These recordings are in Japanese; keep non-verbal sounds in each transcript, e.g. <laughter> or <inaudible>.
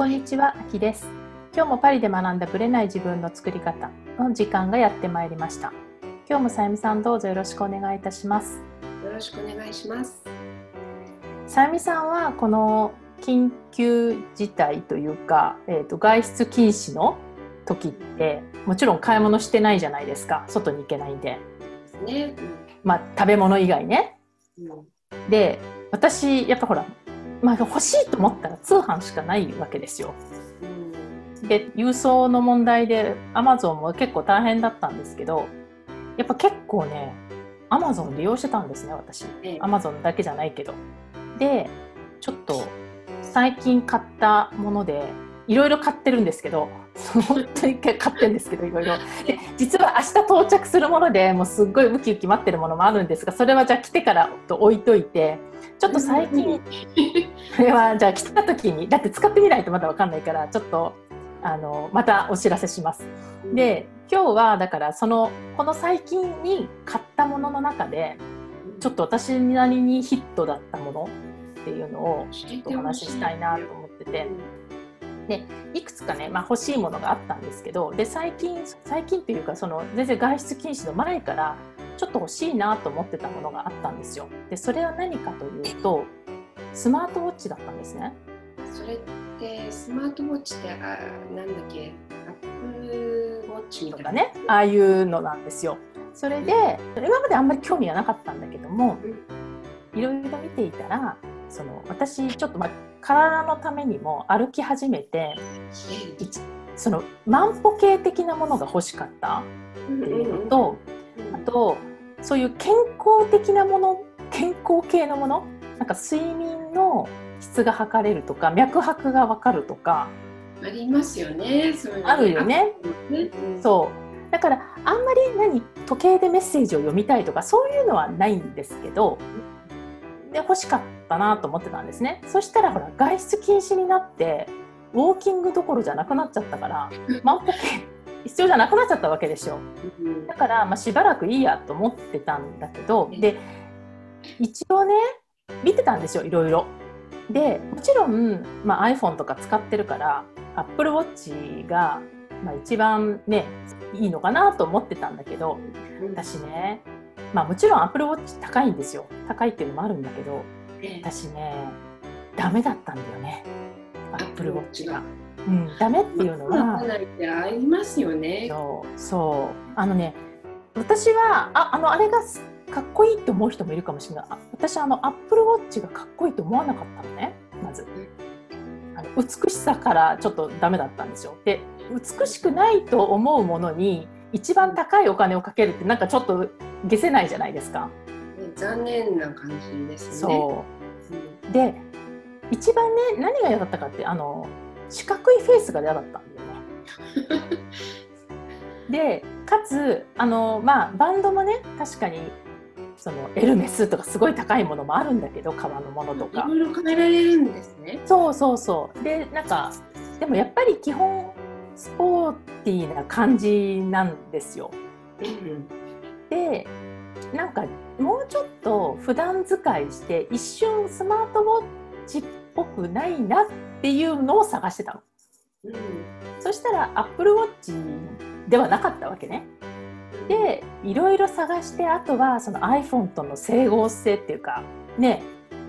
こんにちは、あきです。今日もパリで学んだブレない自分の作り方の時間がやってまいりました。今日もさゆみさんどうぞよろしくお願いいたします。よろしくお願いします。さゆみさんはこの緊急事態というか、えー、と外出禁止の時ってもちろん買い物してないじゃないですか外に行けないんで、ね。まあ、食べ物以外ねうんうんで私やっぱほら、まあ、欲しいと思ったら通販しかないわけですよ。うん。で郵送の問題でアマゾンも結構大変だったんですけどやっぱ結構ねアマゾン利用してたんですね私。ええ。アマゾンだけじゃないけど。でちょっと最近買ったものでいろいろ買ってるんですけど本当に買ってるんですけどいろいろ。で実は明日到着するものでもうすっごいウキウキ待ってるものもあるんですがそれはじゃあ来てからと置いといてちょっと最近。<laughs> これはじゃあ来た時にだって使ってみないとまだわかんないからちょっとあのまたお知らせします。で今日はだからそのこの最近に買ったものの中でちょっと私なりにヒットだったものっていうのをちょっとお話ししたいなと思ってて。いくつかね、まあ、欲しいものがあったんですけどで最近最近っていうかその全然外出禁止の前からちょっと欲しいなと思ってたものがあったんですよ。でそれは何かというとスマートウォッチだったんですね。それってスマートウォッチってあなんだっけ？アップルウォッチとかねああいうのなんですよ。それで今まであんまり興味がなかったんだけどもいろいろ見ていたらその私ちょっと、まあ、体のためにも歩き始めて一その万歩計的なものが欲しかったうんっていうのうんとうんあとそういう健康的なもの健康系のものなんか睡眠の質が測れるとか脈拍が分かるとかありますよね。あるよね。あねうんそうだからあんまり何時計でメッセージを読みたいとかそういうのはないんですけどで欲しかったなと思ってたんですねそしたらほら外出禁止になってウォーキングどころじゃなくなっちゃったから万歩計必要じゃなくなっちゃったわけでしょ。うん。だから、まあ、しばらくいいやと思ってたんだけどで一応ね見てたんですよいろいろ。でもちろん、まあ、iPhone とか使ってるから Apple Watch が、まあ、一番ねいいのかなと思ってたんだけどうん。私ね、まあ、もちろん Apple Watch 高いんですよ。高いっていうのもあるんだけどええ。私ねダメだったんだよね Apple Watch が。うん、ダメっていうのまはありますよね。そうそう。あのね私はああのあれがすかっこいいと思う人もいるかもしれない。あ私あのアップルウォッチがかっこいいと思わなかったのねまず。あの美しさからちょっとダメだったんですよ。で美しくないと思うものに一番高いお金をかけるってなんかちょっと下せないじゃないですか。ね残念な感じですよね。そう。で一番ね何が嫌だったかってあの四角いフェイスが嫌だったんだよね。<laughs> でかつあの、まあ、バンドもね確かにそのエルメスとかすごい高いものもあるんだけど革のものとかいろいろ変えられるんですね。そうそうそうでなんかでもやっぱり基本スポーティーな感じなんですよ。うんでなんかもうちょっと普段使いして一瞬スマートウォッチっぽくないなっていうのを探してたの。うんそしたら Apple Watch ではなかったわけね。でいろいろ探してあとはその iPhone との整合性っていうかね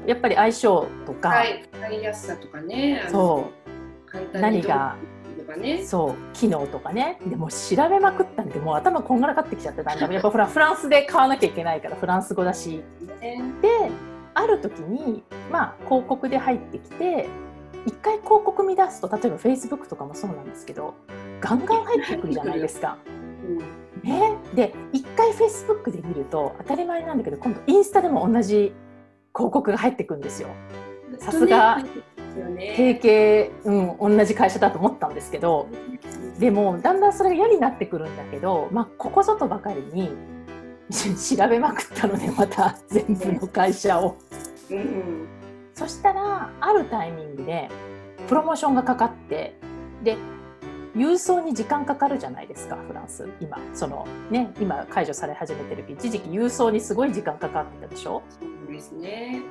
やっぱり相性とか、はい、使いやすさとかね。そう何が。そう機能とかねでもう調べまくったんでもう頭こんがらかってきちゃってたんだやっぱほらフランスで買わなきゃいけないからフランス語だしねである時にまあ広告で入ってきて一回広告見出すと例えば Facebook とかもそうなんですけどガンガン入ってくるじゃないですか。うんね、で一回 Facebook で見ると当たり前なんだけど今度インスタでも同じ広告が入ってくるんですよ。さすが提携、うん、同じ会社だと思ったんですけどでもだんだんそれが嫌になってくるんだけど、まあ、ここぞとばかりに <laughs> 調べまくったのでまた全部の会社を。うんうん。そしたらあるタイミングでプロモーションがかかってで郵送に時間かかるじゃないですかフランス。今そのね今解除され始めてる一時期郵送にすごい時間かかってたでしょ？そうですね。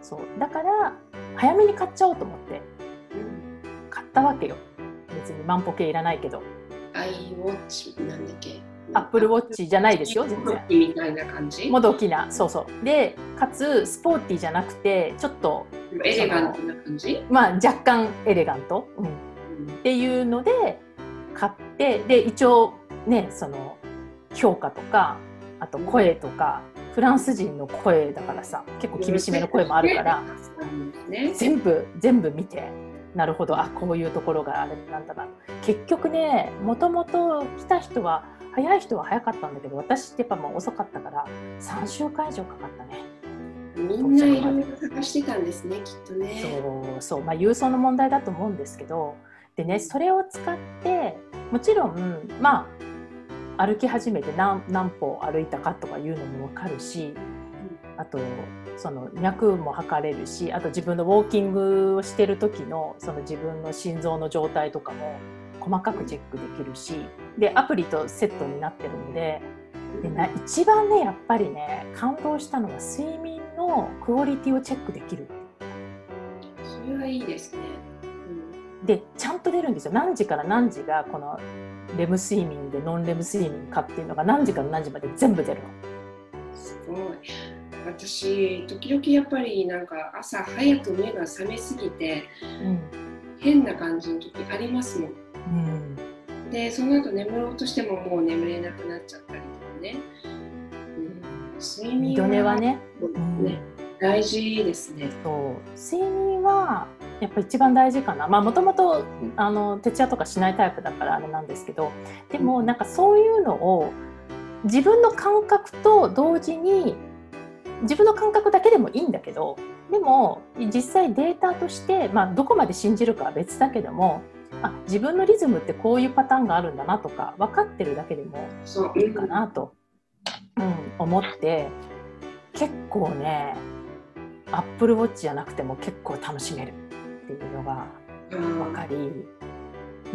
そう。だから早めに買っちゃおうと思ってうん。買っったわけよ。別に万歩計いらないけど。アイウォッチなんだっけ？アップルウォッチじゃないですよ全然。みたいな感じ？もどきなそうそう。でかつスポーティーじゃなくてちょっとエレガントな感じ？まあ若干エレガント、うん、っていうので買ってで一応ねその評価とかあと声とか、フランス人の声だからさ結構厳しめの声もあるから、全部全部見てなるほどあこういうところがあれなんだな。結局ねもともと来た人は早い人は早かったんだけど私ってやっぱもう遅かったから3週間以上かかったね。みんないろいろ探してたんですねきっとね。そうそうまあ郵送の問題だと思うんですけどでねそれを使ってもちろんまあ歩き始めて何何歩歩いたかとかいうのも分かるしあとその脈も測れるしあと自分のウォーキングをしてる時のその自分の心臓の状態とかも細かくチェックできるしでアプリとセットになってるのででな一番ねやっぱりね感動したのは睡眠のクオリティをチェックできる。それはいいですね、うん、でちゃんと出るんですよ。何時から何時がこのレム睡眠でノンレム睡眠かっていうのが何時から何時まで全部出るの。すごい。私時々やっぱりなんか朝早く目が覚めすぎて、うん、変な感じの時ありますもん。うん、でその後眠ろうとしてももう眠れなくなっちゃったりとかね。うん、睡眠ははね、ね。大事ですね。そう。睡眠はやっぱ一番大事かな。まあもともとあの徹夜とかしないタイプだからあれなんですけど、でもなんかそういうのを自分の感覚と同時に自分の感覚だけでもいいんだけどでも実際データとして、まあ、どこまで信じるかは別だけどもあ自分のリズムってこういうパターンがあるんだなとか分かってるだけでもいいかなと、うん、思って結構ねアップルウォッチじゃなくても結構楽しめるっていうのが分かり、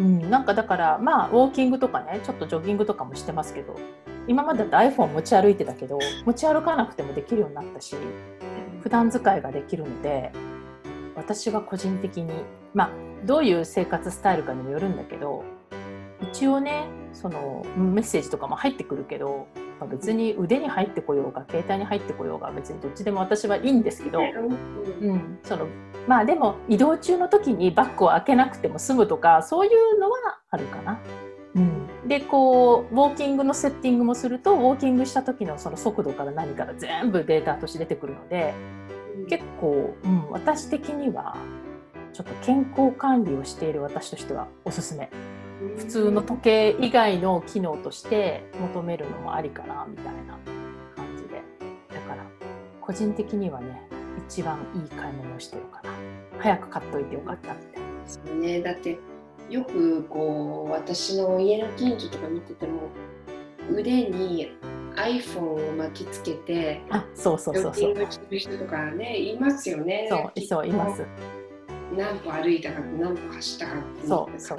うん、なんかだからまあウォーキングとかねちょっとジョギングとかもしてますけど今までだと iPhone 持ち歩いてたけど持ち歩かなくてもできるようになったし普段使いができるので私は個人的にまあどういう生活スタイルかにもよるんだけど一応ねそのメッセージとかも入ってくるけど、まあ、別に腕に入ってこようが携帯に入ってこようが別にどっちでも私はいいんですけど、うん、そのまあでも移動中の時にバッグを開けなくても済むとかそういうのはあるかな。うん、でこうウォーキングのセッティングもするとウォーキングした時のその速度から何から全部データとして出てくるので、結構、うん、私的にはちょっと健康管理をしている私としてはおすすめ。普通の時計以外の機能として求めるのもありかなみたいな感じで。だから個人的にはね一番いい買い物をしてるかな。早く買っといてよかったみたいな。そうね。だってよくこう私の家の近所とか見てても腕に iPhone を巻きつけてあそうそうそうそう。してる人とかねいますよね。そうそういます何歩歩いたか何歩走ったかってそうそう。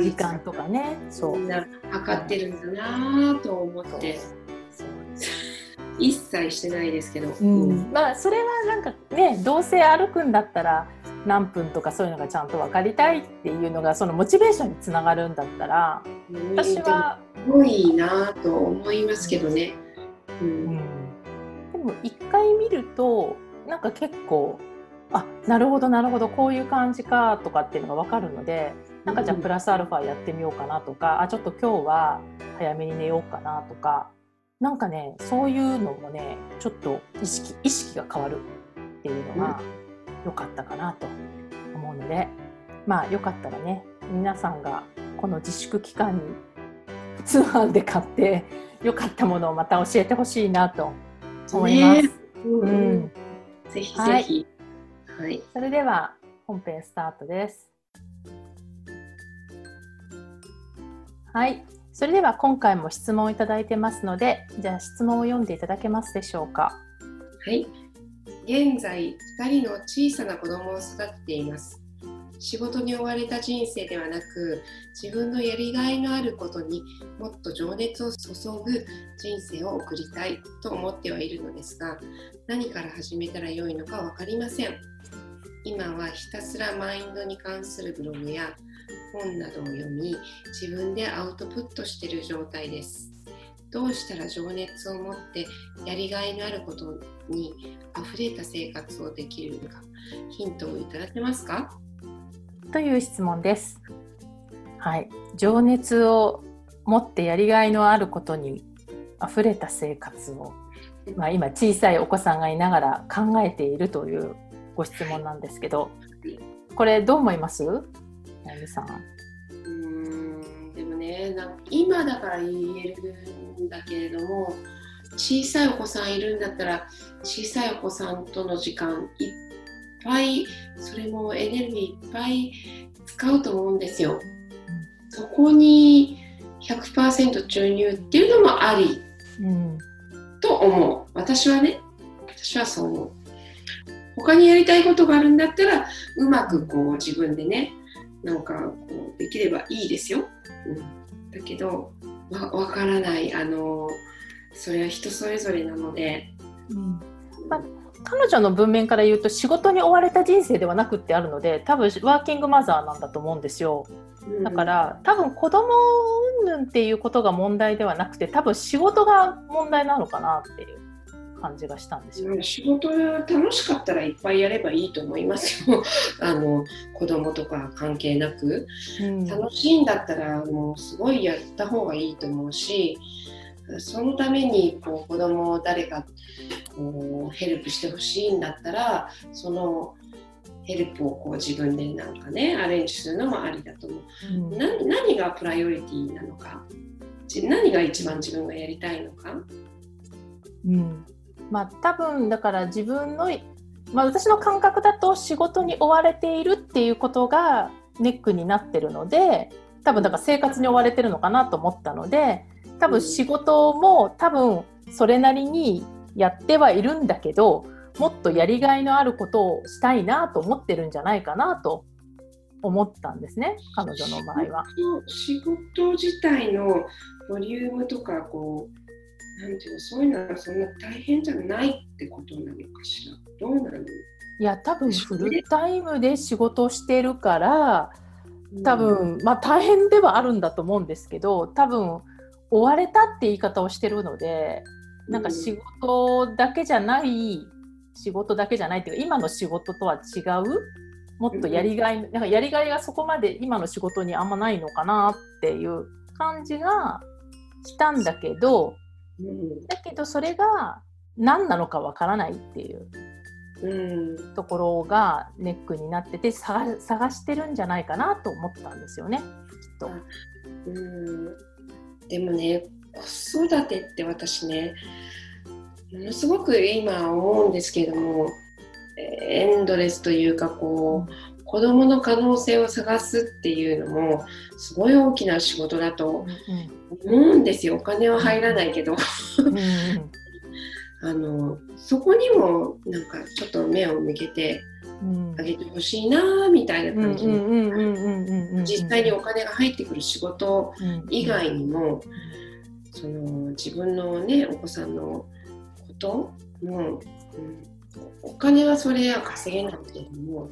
時間とかね。そう。みんな測ってるんだなと思って。一切してないですけど、うん、まあそれはなんかねどうせ歩くんだったら何分とかそういうのがちゃんと分かりたいっていうのがそのモチベーションにつながるんだったら、私はすごいなと思いますけどね。うん、うん、でも一回見るとなんか結構あなるほどなるほど。こういう感じかとかっていうのが分かるのでなんかじゃあプラスアルファやってみようかなとか、あちょっと今日は早めに寝ようかなとかなんかねそういうのもねちょっと意識意識が変わるっていうのが良かったかなと思うのでまあよかったらね皆さんがこの自粛期間に通販で買って良かったものをまた教えてほしいなと思います。ね、うん、ぜひぜひ、はい、はい、それでは本編スタートです。はい、それでは今回も質問をいただいてますので、じゃあ質問を読んでいただけますでしょうか？はい、現在2人の小さな子供を育てています。仕事に追われた人生ではなく自分のやりがいのあることにもっと情熱を注ぐ人生を送りたいと思ってはいるのですが何から始めたらよいのか分かりません。今はひたすらマインドに関するブログや本などを読み自分でアウトプットしている状態です。どうしたら情熱を持ってやりがいのあることに溢れた生活をできるのかヒントをいただけますか？という質問です。はい、情熱を持ってやりがいのあることに溢れた生活を、まあ、今小さいお子さんがいながら考えているというご質問なんですけどこれどう思います？なみさん。うんでもねなんか今だから言えるんだけれども小さいお子さんいるんだったら小さいお子さんとの時間いっぱいそれもエネルギーいっぱい使うと思うんですよ。そこに100%注入っていうのもあり、うん、と思う。私はね私はそう思う。他にやりたいことがあるんだったらうまくこう自分でねなんかこうできればいいですよ、うん、だけどわ分からない。あのそれは人それぞれなので、うん。まあ、彼女の文面から言うと仕事に追われた人生ではなくってあるので多分ワーキングマザーなんだと思うんですよ。だから多分子供云々っていうことが問題ではなくて多分仕事が問題なのかなっていう感じがしたんですよ、仕事楽しかったらいっぱいやればいいと思いますよ。<laughs> あの子供とか関係なく、うん、楽しいんだったらもうすごいやった方がいいと思うしそのためにこう子供を誰かこうヘルプしてほしいんだったらそのヘルプをこう自分でなんかねアレンジするのもありだと思う、うん、何がプライオリティなのか何が一番自分がやりたいのか、うんまあ、多分だから自分の、まあ、私の感覚だと仕事に追われているっていうことがネックになってるので多分だから生活に追われてるのかなと思ったので多分仕事も多分それなりにやってはいるんだけどもっとやりがいのあることをしたいなと思ってるんじゃないかなと思ったんですね彼女の場合は。仕事自体のボリュームとかこうなんていうのそういうのはそんな大変じゃないってことなのかしら。どうなの？いや多分フルタイムで仕事してるから多分、まあ大変ではあるんだと思うんですけど多分追われたって言い方をしてるのでなんか仕事だけじゃない仕事だけじゃないっていうか今の仕事とは違うもっとやりがい、なんかやりがいがそこまで今の仕事にあんまないのかなっていう感じがしたんだけど、うん、だけどそれが何なのかわからないっていう。うん、ところがネックになってて探してるんじゃないかなと思ったんですよねきっと。うんでもね子育てって私ねものすごく今思うんですけれどもエンドレスというかこう子どもの可能性を探すっていうのもすごい大きな仕事だと思うんですよ。お金は入らないけど。<laughs> あのそこにもなんかちょっと目を向けてあげてほしいなみたいな感じの実際にお金が入ってくる仕事以外にもその自分のねお子さんのことも、うん、お金はそれは稼げないけれども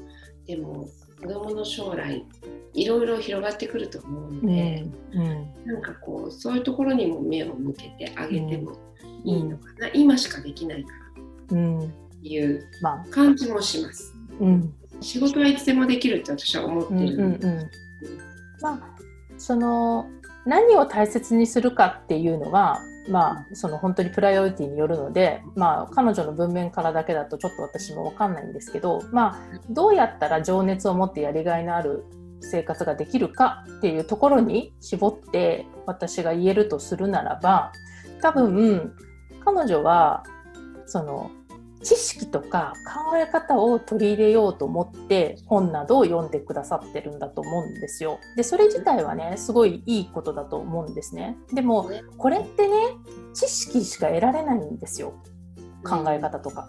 でも子供の将来いろいろ広がってくると思うので、うんうん、なんかこうそういうところにも目を向けてあげてもいいのかな、うん、今しかできないからっていう感じもします。うん、仕事はいつでもできるって私は思ってる、うんうんうん、まあその何を大切にするかっていうのはまあ、その本当にプライオリティによるので、まあ、彼女の文面からだけだとちょっと私も分かんないんですけど、まあ、どうやったら情熱を持ってやりがいのある生活ができるかっていうところに絞って私が言えるとするならば多分彼女はその知識とか考え方を取り入れようと思って本などを読んでくださってるんだと思うんですよ。でそれ自体はねすごいいいことだと思うんですね。でもこれってね知識しか得られないんですよ考え方とか。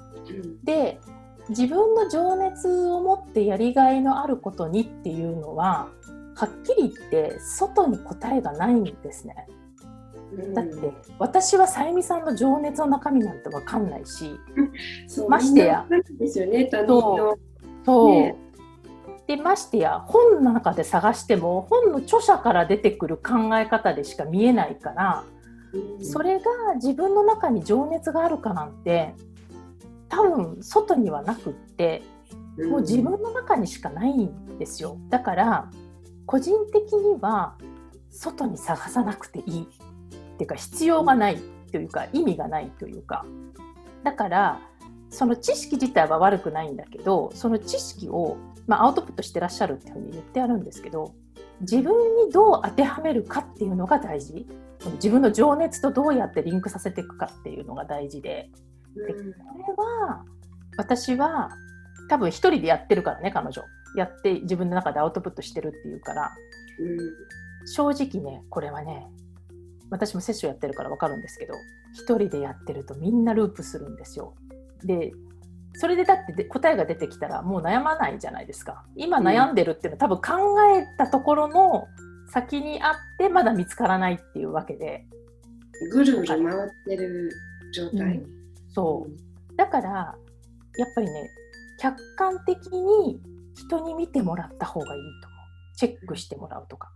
で自分の情熱を持ってやりがいのあることにっていうのははっきり言って外に答えがないんですね。だって私はさゆみさんの情熱の中身なんて分かんないし、ましてや。ですよねそう、ね、でましてや本の中で探しても本の著者から出てくる考え方でしか見えないから、うん、それが自分の中に情熱があるかなんて多分外にはなくってもう自分の中にしかないんですよ。だから個人的には外に探さなくていいっていうか必要がないというか意味がないというか。だからその知識自体は悪くないんだけどその知識を、まあ、アウトプットしてらっしゃるっていうふうに言ってあるんですけど自分にどう当てはめるかっていうのが大事。自分の情熱とどうやってリンクさせていくかっていうのが大事で。でこれは私は多分一人でやってるからね彼女。やって自分の中でアウトプットしてるっていうから、正直ねこれはね私もセッションやってるから分かるんですけど一人でやってるとみんなループするんですよ。でそれでだって答えが出てきたらもう悩まないじゃないですか。今悩んでるっていうのは、多分考えたところの先にあってまだ見つからないっていうわけで。ぐるぐる回ってる状態、うん、そうだからやっぱりね客観的に人に見てもらった方がいいと思うチェックしてもらうとか、うん、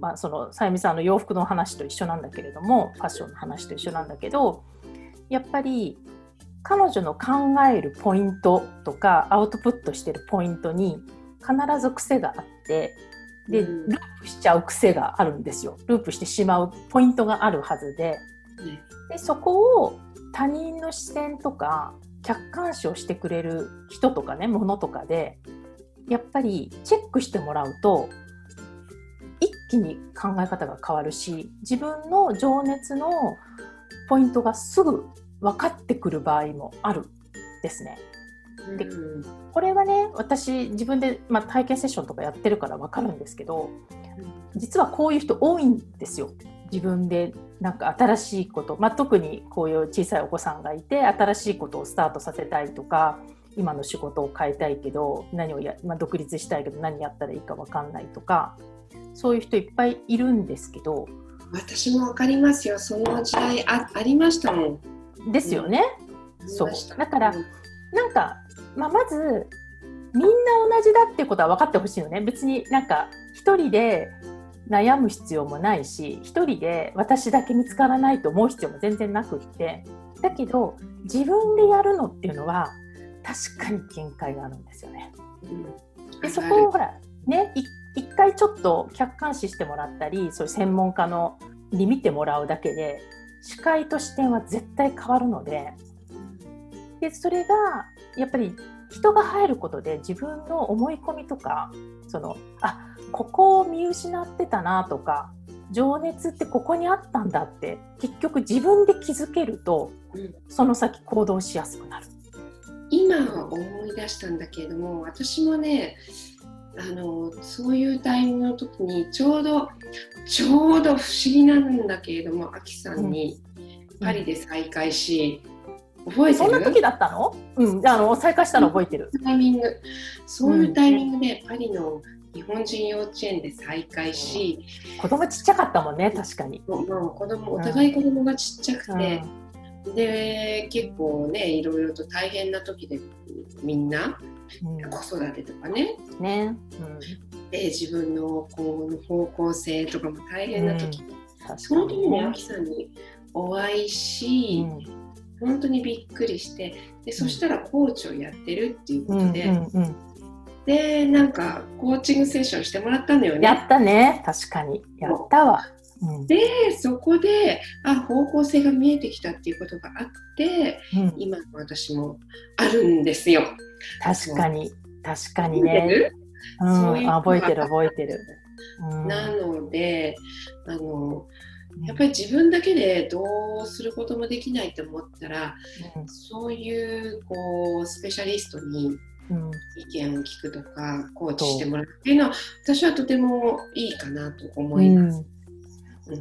まあそのさゆみさんの洋服の話と一緒なんだけれどもファッションの話と一緒なんだけどやっぱり彼女の考えるポイントとかアウトプットしてるポイントに必ず癖があってで、ループしちゃう癖があるんですよ。ループしてしまうポイントがあるはずで。でそこを他人の視線とか客観視をしてくれる人とかねものとかでやっぱりチェックしてもらうと一気に考え方が変わるし自分の情熱のポイントがすぐ分かってくる場合もあるですね。でこれはね私自分で、まあ、体験セッションとかやってるから分かるんですけど実はこういう人多いんですよ。自分でなんか新しいこと、まあ、特にこういう小さいお子さんがいて新しいことをスタートさせたいとか今の仕事を変えたいけど何をや、まあ、独立したいけど何やったらいいか分かんないとかそういう人いっぱいいるんですけど。私も分かりますよ。その時代あありましたもん。ですよね。うん、そう。だから、うん、なんか、まあ、まずみんな同じだってことは分かってほしいのね。別になんか一人で悩む必要もないし一人で私だけ見つからないと思う必要も全然なくって。だけど自分でやるのっていうのは確かに限界があるんですよね。でそこをほらね一一回ちょっと客観視してもらったりそういう専門家のに見てもらうだけで視界と視点は絶対変わるのででそれがやっぱり人が入ることで自分の思い込みとかそのあここを見失ってたなとか情熱ってここにあったんだって結局自分で気づけると、うん、その先行動しやすくなる。今思い出したんだけれども私もねあのそういうタイミングの時にちょうどちょうど不思議なんだけれどもアキさんにパリで再会し、うん、覚えてる？そんな時だったの？うん。あの再会したの覚えてる。タイミング。そういうタイミングでパリの日本人幼稚園で再会し、うん、子供ちっちゃかったもんね確かに、まあ、子供お互い子供がちっちゃくて、うん、で結構ねいろいろと大変な時でみんな、うん、子育てとかね。ね、で自分の今後の方向性とかも大変な時、その時にあきさんにお会いし、本当にびっくりしてでそしたらコーチをやってるっていうことで、でなんかコーチングセッションしてもらったんだよね。やったね。確かに。やったわ。うん、でそこであ方向性が見えてきたっていうことがあって、うん、今の私もあるんですよ。確かに。確かにね。覚えてる？覚えてる。なのであのやっぱり自分だけでどうすることもできないと思ったら、そういうこうスペシャリストに意見を聞くとか、コーチしてもらうっていうのは私はとてもいいかなと思います。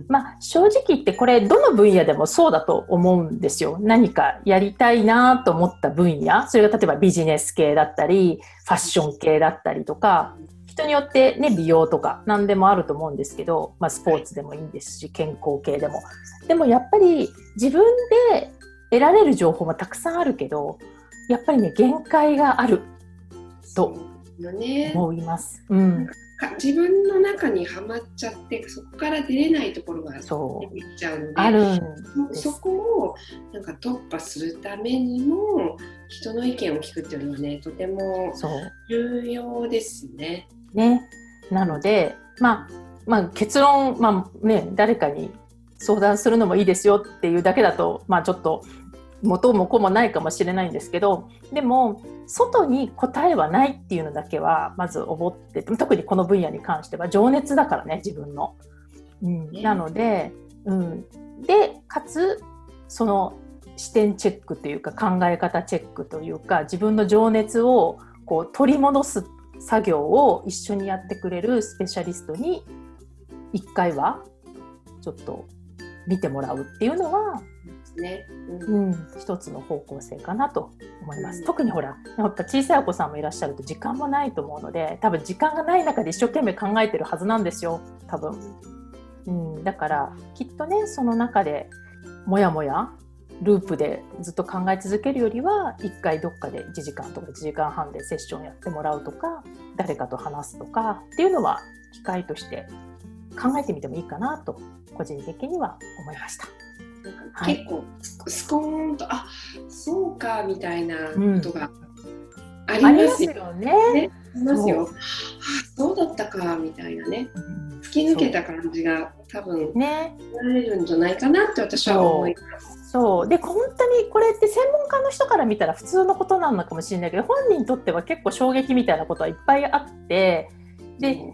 まあ、正直言ってこれどの分野でもそうだと思うんですよ。何かやりたいなと思った分野それが例えばビジネス系だったりファッション系だったりとか人によってね美容とか何でもあると思うんですけど、まあ、スポーツでもいいんですし健康系でも。でもやっぱり自分で得られる情報もたくさんあるけどやっぱりね限界があると思います。うん、自分の中にはまっちゃってそこから出れないところが出てきちゃうのであるそこをなんか突破するためにも人の意見を聞くっていうのはねとても重要ですね。ね。なので、まあ、まあ結論、まあね、誰かに相談するのもいいですよっていうだけだと、まあ、ちょっと元も子もないかもしれないんですけどでも外に答えはないっていうのだけはまず思って特にこの分野に関しては情熱だからね自分の。うん、なので、うん、でかつその視点チェックというか考え方チェックというか自分の情熱をこう取り戻す作業を一緒にやってくれるスペシャリストに1回はちょっと見てもらうっていうのはね、うん、うん、一つの方向性かなと思います、うん、特にほらやっぱ小さいお子さんもいらっしゃると時間もないと思うので多分時間がない中で一生懸命考えてるはずなんですよ。多分、うん、だからきっとねその中でもやもやループでずっと考え続けるよりは1回どっかで1時間とか1時間半でセッションやってもらうとか誰かと話すとかっていうのは機会として考えてみてもいいかなと個人的には思いました。結構スコーンとあそうかみたいなことがありますよね。ね。ありますよ。そう。だったかみたいなね、突き抜けた感じが多分ね。なれるんじゃないかなって私は思います。そう。で本当にこれって専門家の人から見たら普通のことなのかもしれないけど本人にとっては結構衝撃みたいなことはいっぱいあってで、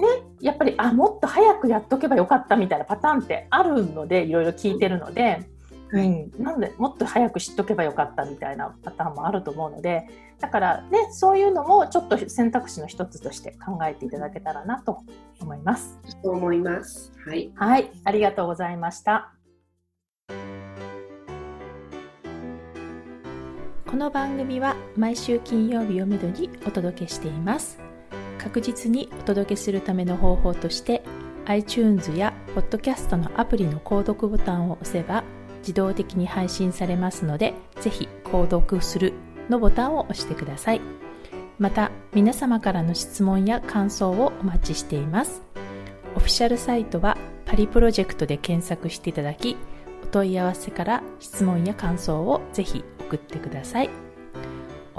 ね、やっぱりあもっと早くやっとけばよかったみたいなパターンってあるのでいろいろ聞いてるので、うん、なのでもっと早く知っとけばよかったみたいなパターンもあると思うのでだからねそういうのもちょっと選択肢の一つとして考えていただけたらなと思います。そう思います。はい、はい、ありがとうございました。この番組は毎週金曜日をめどにお届けしています。確実にお届けするための方法として iTunes や Podcast のアプリの購読ボタンを押せば自動的に配信されますのでぜひ購読するのボタンを押してくださいまた皆様からの質問や感想をお待ちしていますオフィシャルサイトはパリプロジェクトで検索していただきお問い合わせから質問や感想をぜひ送ってください。